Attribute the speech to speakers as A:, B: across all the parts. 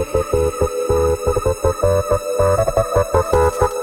A: Thank you.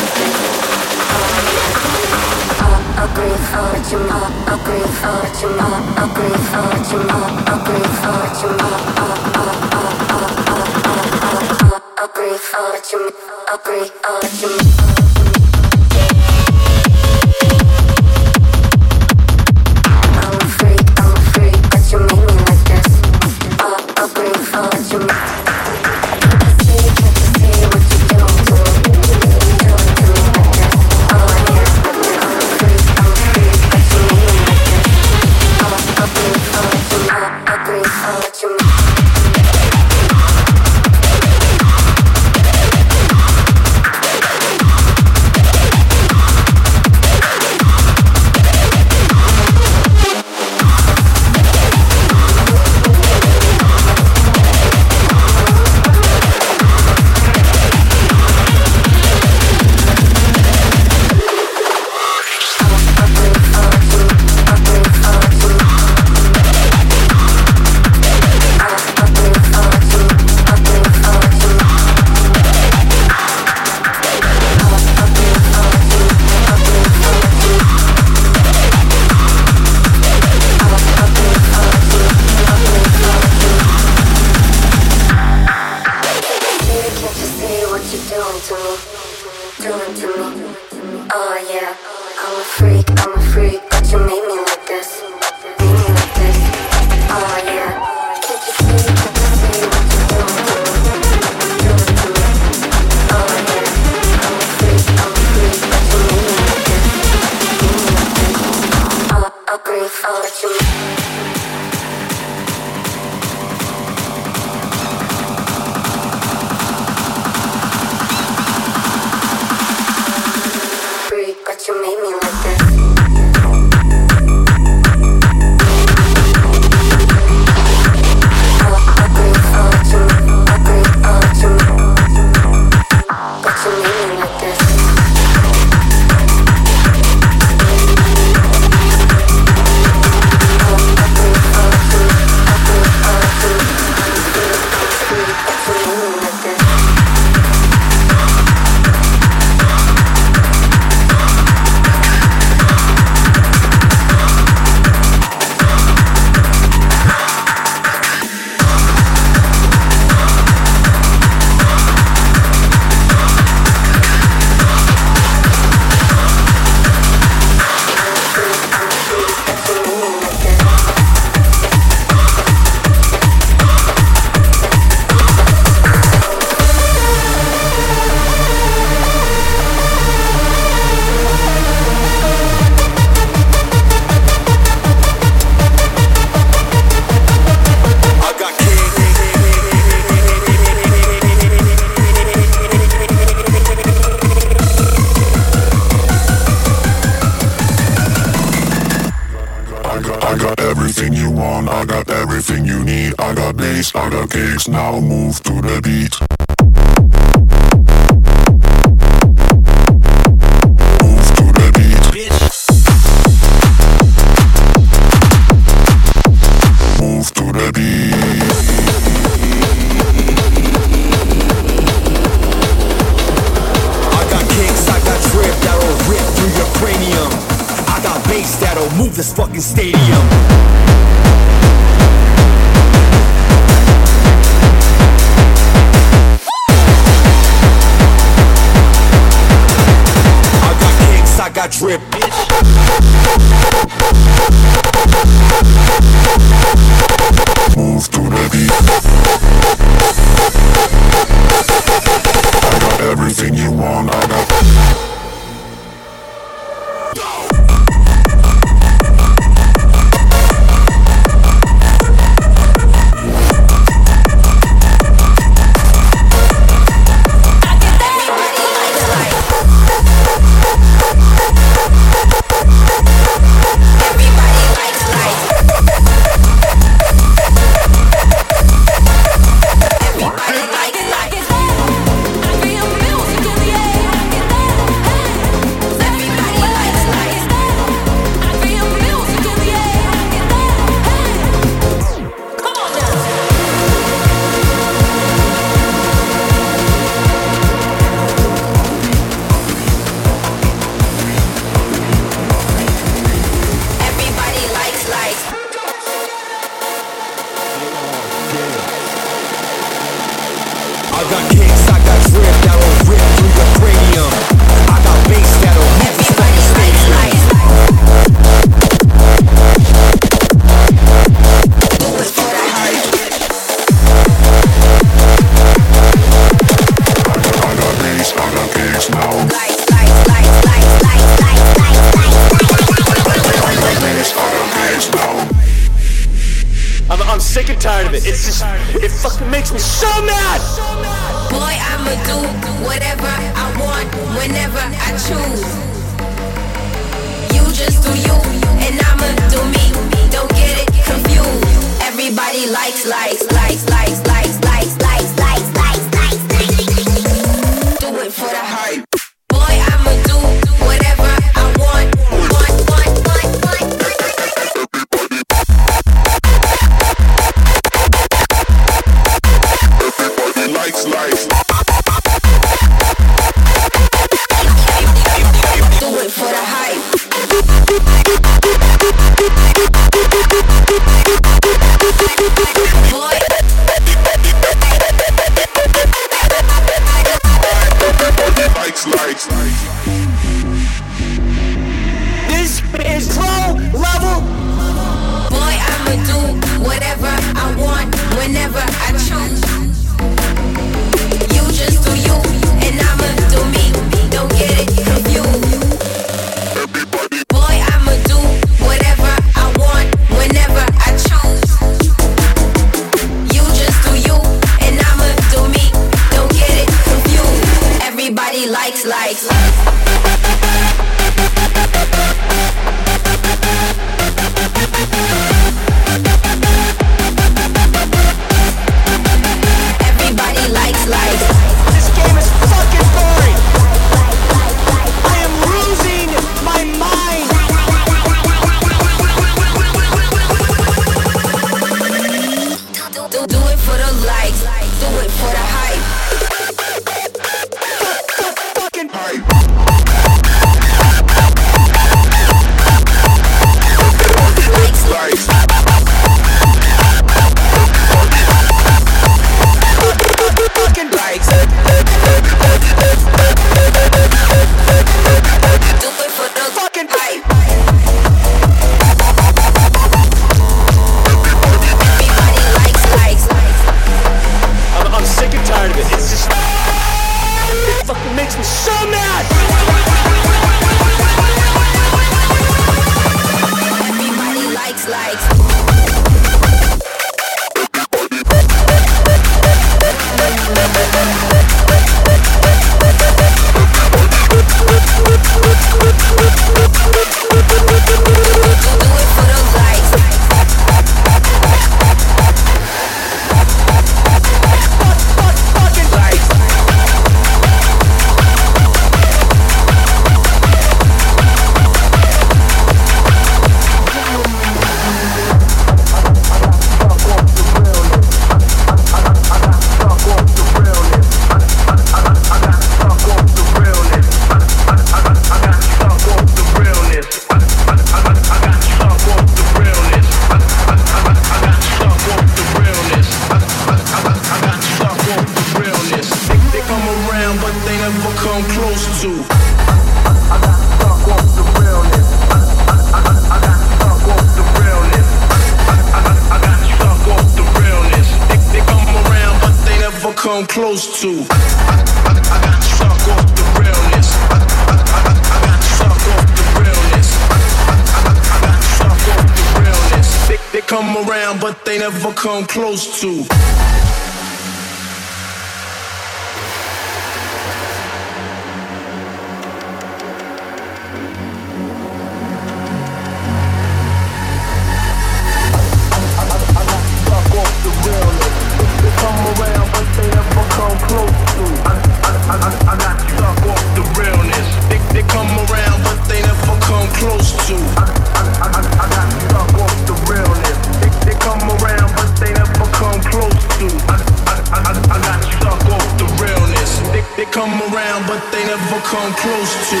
A: down, but
B: they never come close to.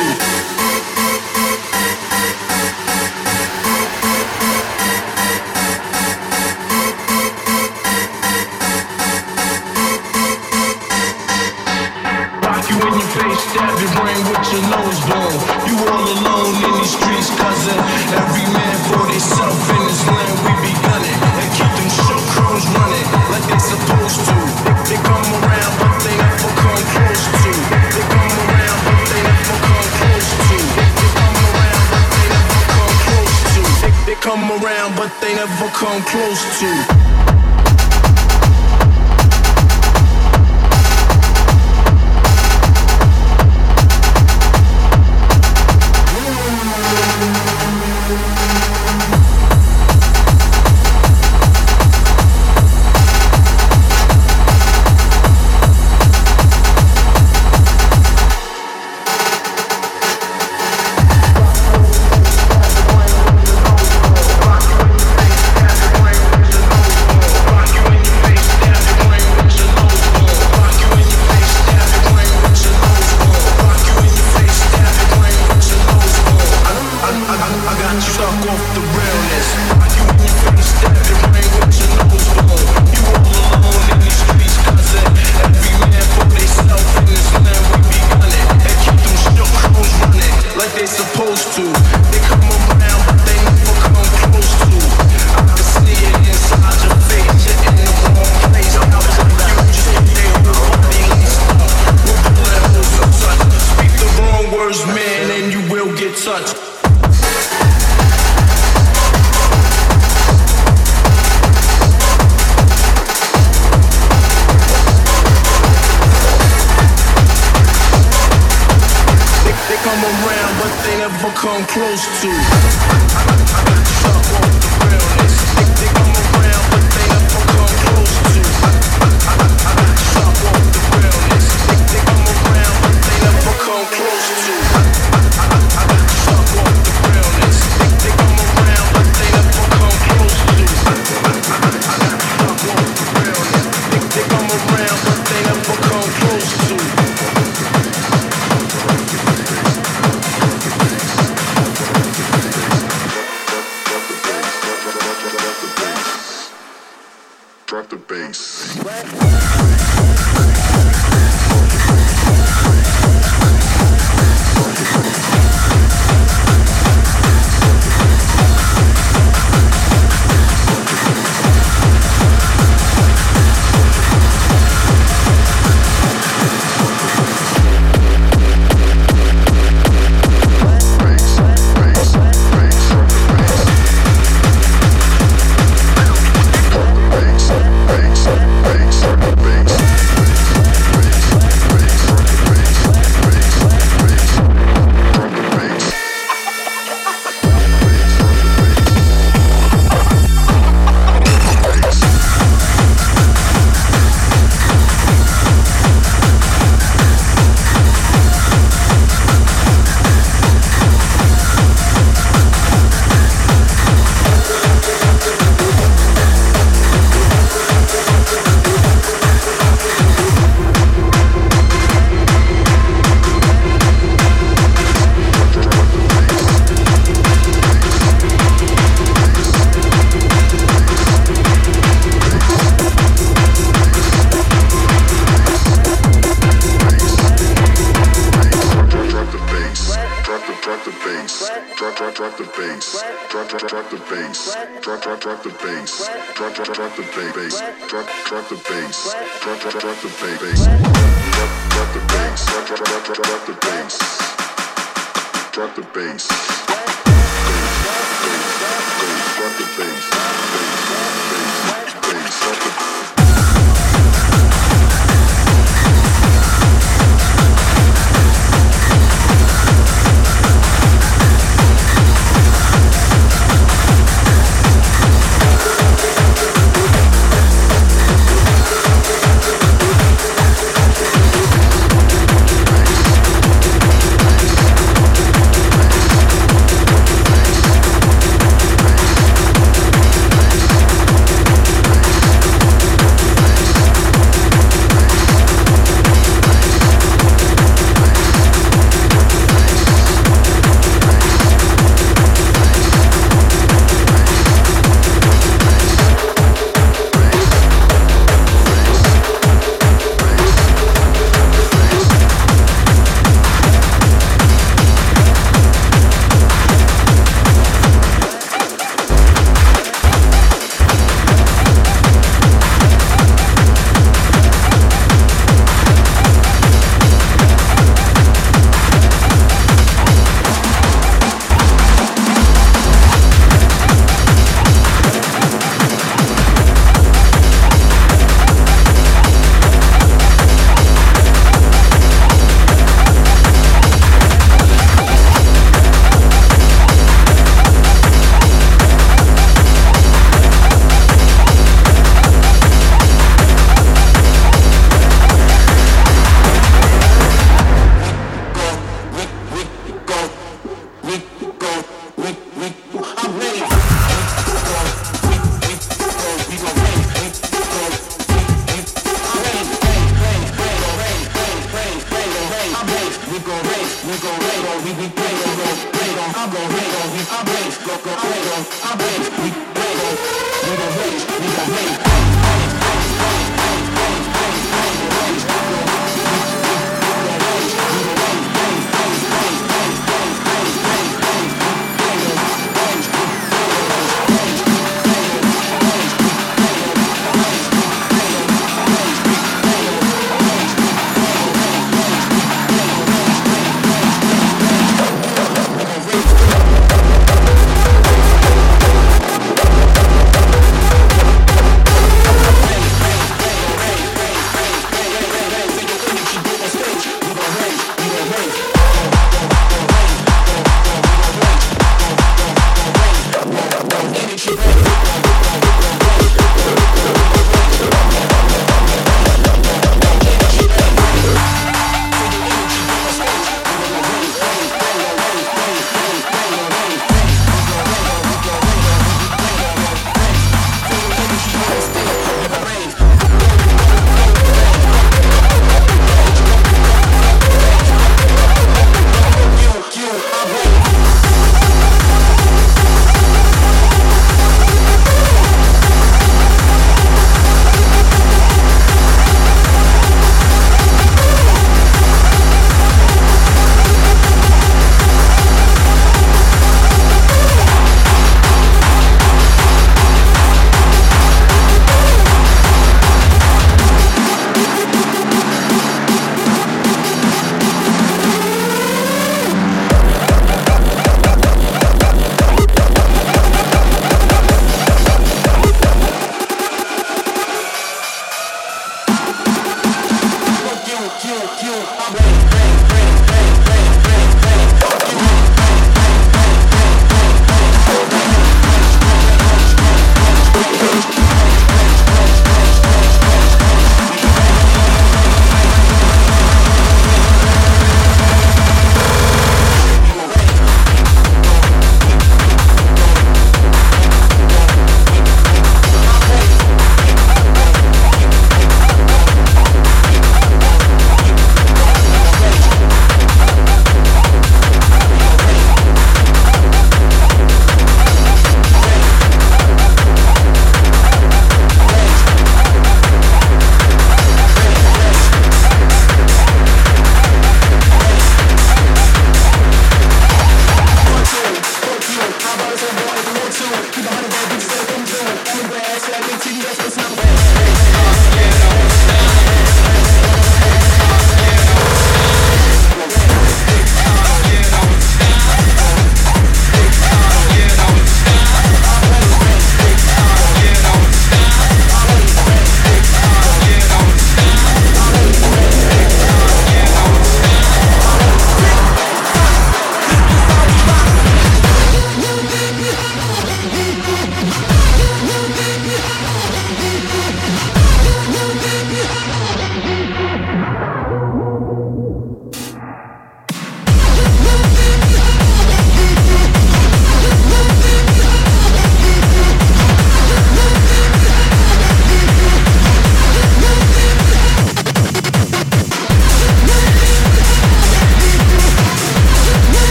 B: Rock you in your face, stab your brain with your nose blown. You all alone in these streets, cousin. Every man for themselves in this land, we be gunning. And keep them show crows running like they supposed to. come around, but they never come close to.
C: drop the bass. Drop, drop, drop the bass. Drop, drop the bass. Drop, drop, drop the bass. Drop, drop the bass. Drop, drop, drop, drop, drop the bass. Drop the bass. Bass, bass, bass. Drop the bass. Bass, bass, bass. Drop the
A: bass.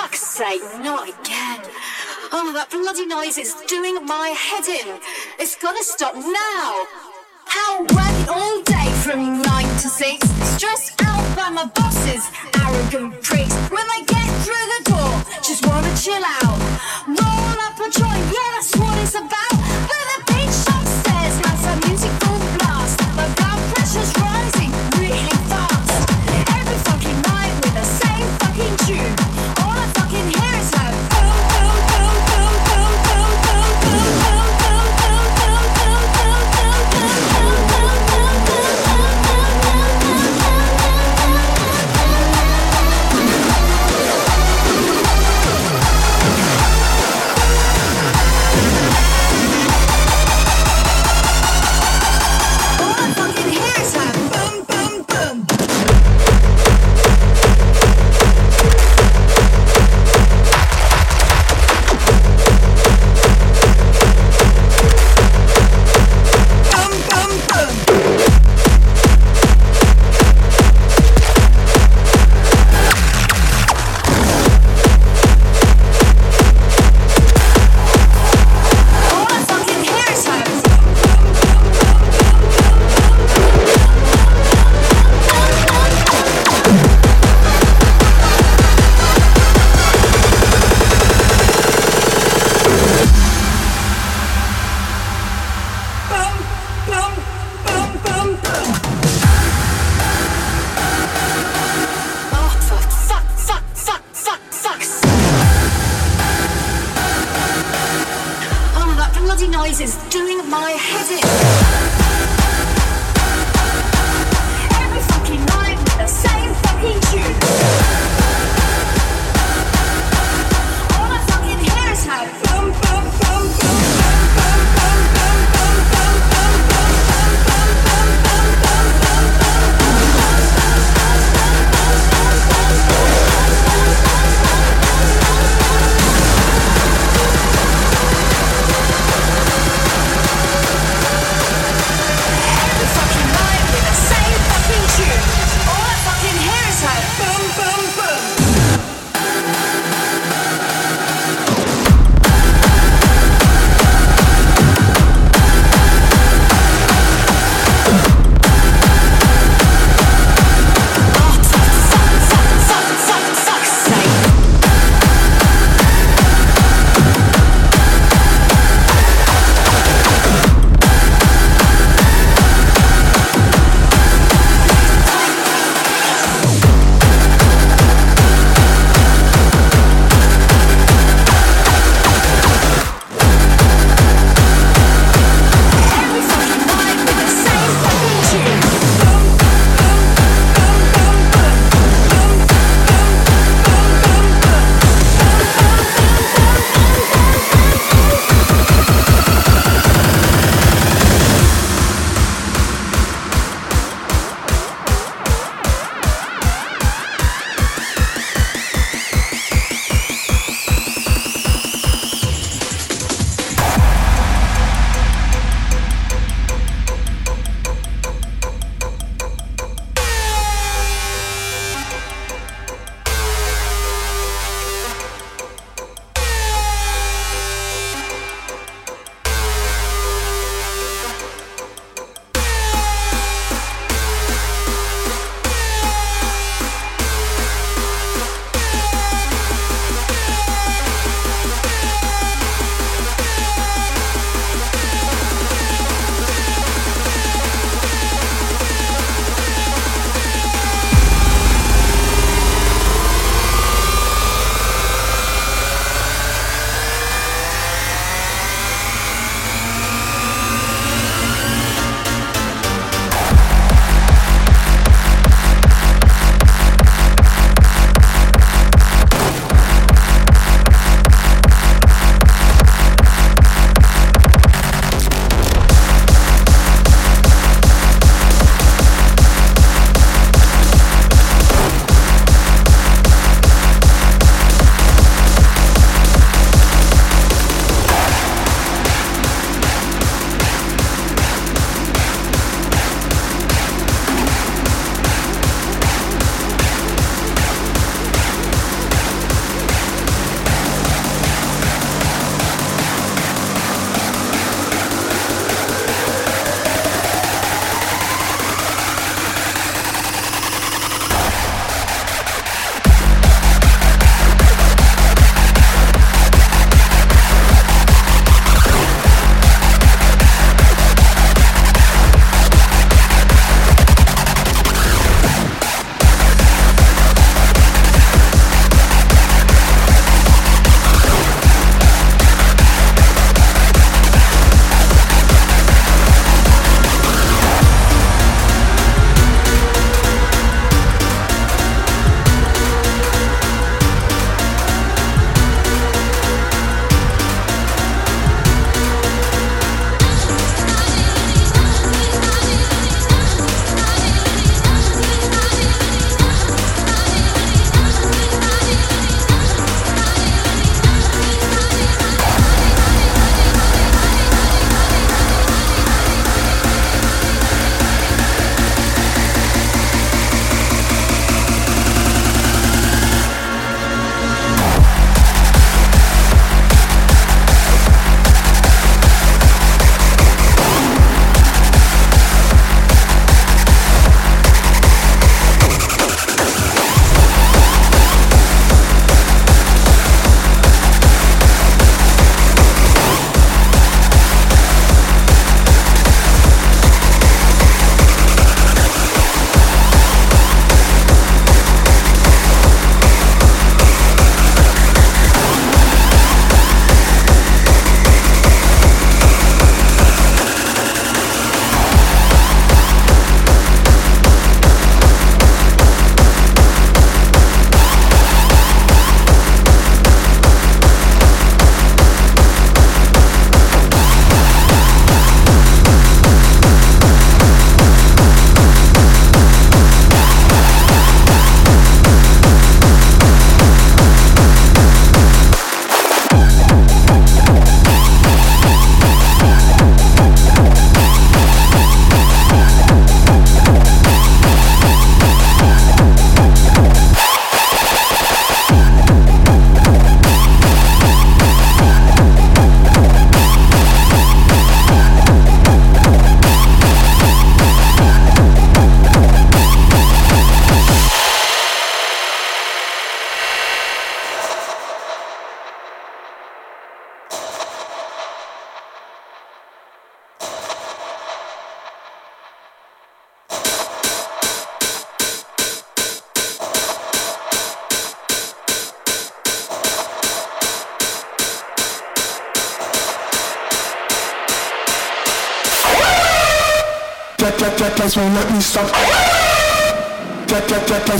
A: fuck's
D: sake, not again. Oh, that bloody noise is doing my head in. It's gonna stop now. Out went all day from nine to six. Stressed out by my bosses, arrogant pricks. When I get through the door, just wanna chill out. Roll up a joint, yeah, that's what it's about.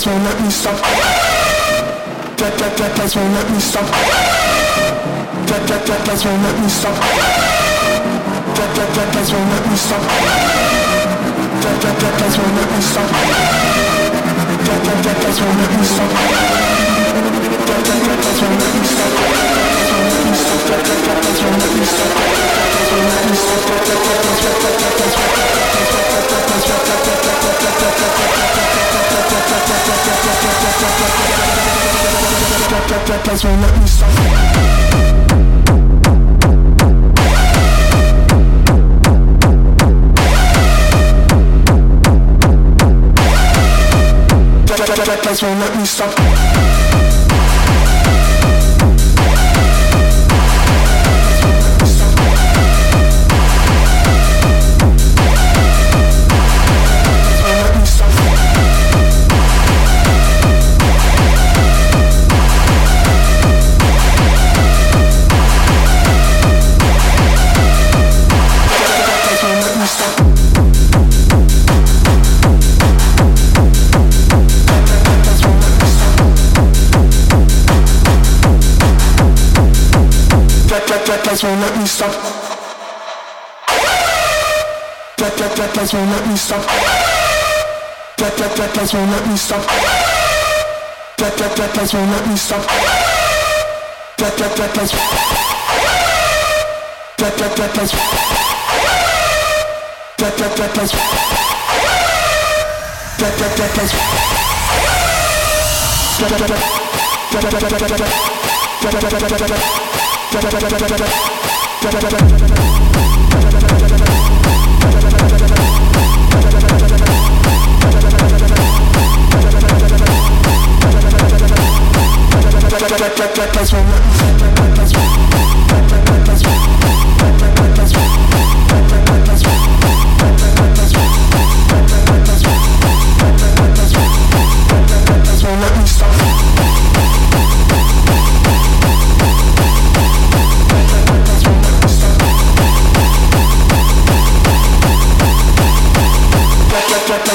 E: cats won't let me stop. Cat cat cat cats won't let me stop. Cat cat cat cats won't let me stop. Cat cat cat cats won't let me stop. Cat cat cat cats won't let me stop. That's why let me stop. That place won't let me stop. Stop. That that that place won't let me stop. That that that place won't let me stop. That that that place won't let me stop. That that that place. That that that place. That that that place. That that that place. That that that. That that that. That that that. That that That's what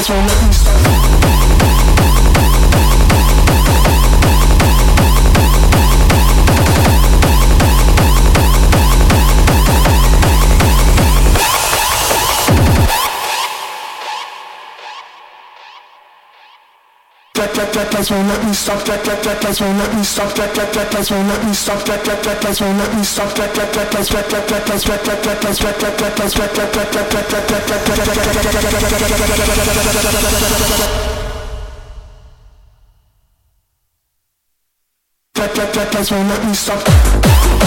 E: this room That, that, that place won't let me stop. That, that, that place won't let me stop. That, that, that place won't let me stop. That, that, that place won't let me stop. That, that, that place, that, that, that place, that, that, that place, that, that, that place, that, that, that, that, that, that, that, that place won't let me stop.